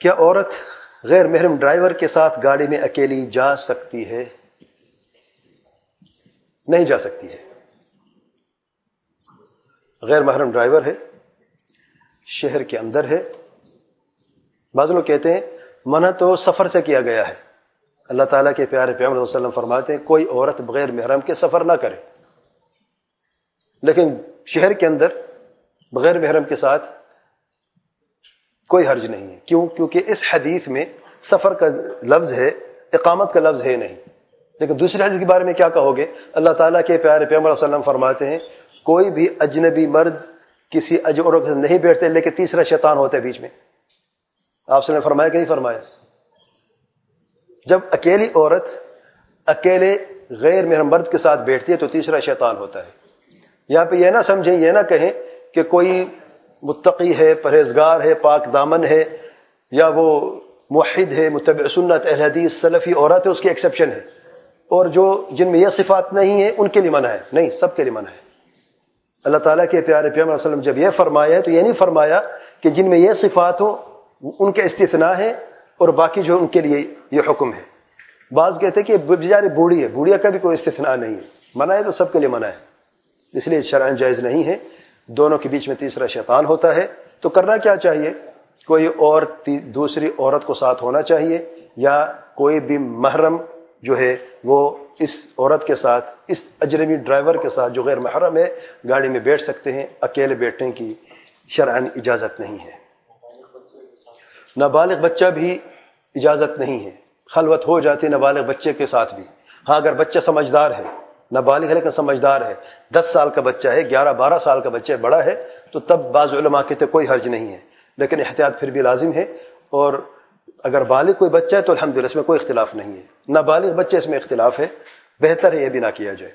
کیا عورت غیر محرم ڈرائیور کے ساتھ گاڑی میں اکیلی جا سکتی ہے؟ نہیں جا سکتی ہے۔ غیر محرم ڈرائیور ہے، شہر کے اندر ہے۔ بعض لوگ کہتے ہیں، منع تو سفر سے کیا گیا ہے۔ اللہ تعالیٰ کے پیارے پیام علیہ وسلم فرماتے ہیں، کوئی عورت بغیر محرم کے سفر نہ کرے۔ لیکن شہر کے اندر بغیر محرم کے ساتھ کوئی حرج نہیں ہے۔ کیوں؟ کیونکہ اس حدیث میں سفر کا لفظ ہے، اقامت کا لفظ ہے نہیں۔ لیکن دوسری حدیث کے بارے میں کیا کہو گے اللہ تعالیٰ کے پیارے پیام علیہ وسلم فرماتے ہیں، کوئی بھی اجنبی مرد کسی اجور سے نہیں بیٹھتے، لیکن تیسرا شیطان ہوتا ہے بیچ میں۔ آپ سے نے فرمایا کہ نہیں فرمایا؟ جب اکیلی عورت اکیلے غیر محرم مرد کے ساتھ بیٹھتی ہے تو تیسرا شیطان ہوتا ہے۔ یہاں پہ یہ نہ سمجھیں، یہ نہ کہیں کہ کوئی متقی ہے، پرہیزگار ہے، پاک دامن ہے، یا وہ معاہد ہے، متبع سنت، اہل حدیث، سلفی، عورت ہے، اس کی ایکسیپشن ہے۔ اور جو جن میں یہ صفات نہیں ہیں، ان کے لیے منع ہے۔ نہیں، سب کے لیے منع ہے۔ اللہ تعالیٰ کے پیارے پیام وسلم جب یہ فرمایا ہے، تو یہ نہیں فرمایا کہ جن میں یہ صفات ہوں، ان کے استثناء ہے اور باقی جو ان کے لیے یہ حکم ہے۔ بعض کہتے کہ بیچاری بوڑھی ہے بوڑھیا کا بھی کوئی استثناء نہیں ہے۔ منع ہے تو سب کے لیے منع ہے۔ اس لیے شرائن جائز نہیں ہے۔ دونوں کے بیچ میں تیسرا شیطان ہوتا ہے، تو کرنا کیا چاہیے؟ کوئی اور دوسری عورت کو ساتھ ہونا چاہیے، یا کوئی بھی محرم جو ہے، وہ اس عورت کے ساتھ، اس اجرمی ڈرائیور کے ساتھ جو غیر محرم ہے، گاڑی میں بیٹھ سکتے ہیں۔ اکیلے بیٹھنے کی شرعن اجازت نہیں ہے۔ نابالغ بچہ بھی اجازت نہیں ہے۔ خلوت ہو جاتی نابالغ بچے کے ساتھ بھی۔ ہاں اگر بچہ سمجھدار ہے نابالغ ہے لیکن سمجھدار ہے۔ دس سال کا بچہ ہے، گیارہ، بارہ سال کا بچہ بڑا ہے، تو تب بعض علماء کہتے کوئی حرج نہیں ہے۔ لیکن احتیاط پھر بھی لازم ہے۔ اور اگر بالغ کوئی بچہ ہے تو الحمد اس میں کوئی اختلاف نہیں ہے۔ نابالغ بچے اس میں اختلاف ہے۔ بہتر ہے یہ بھی نہ کیا جائے۔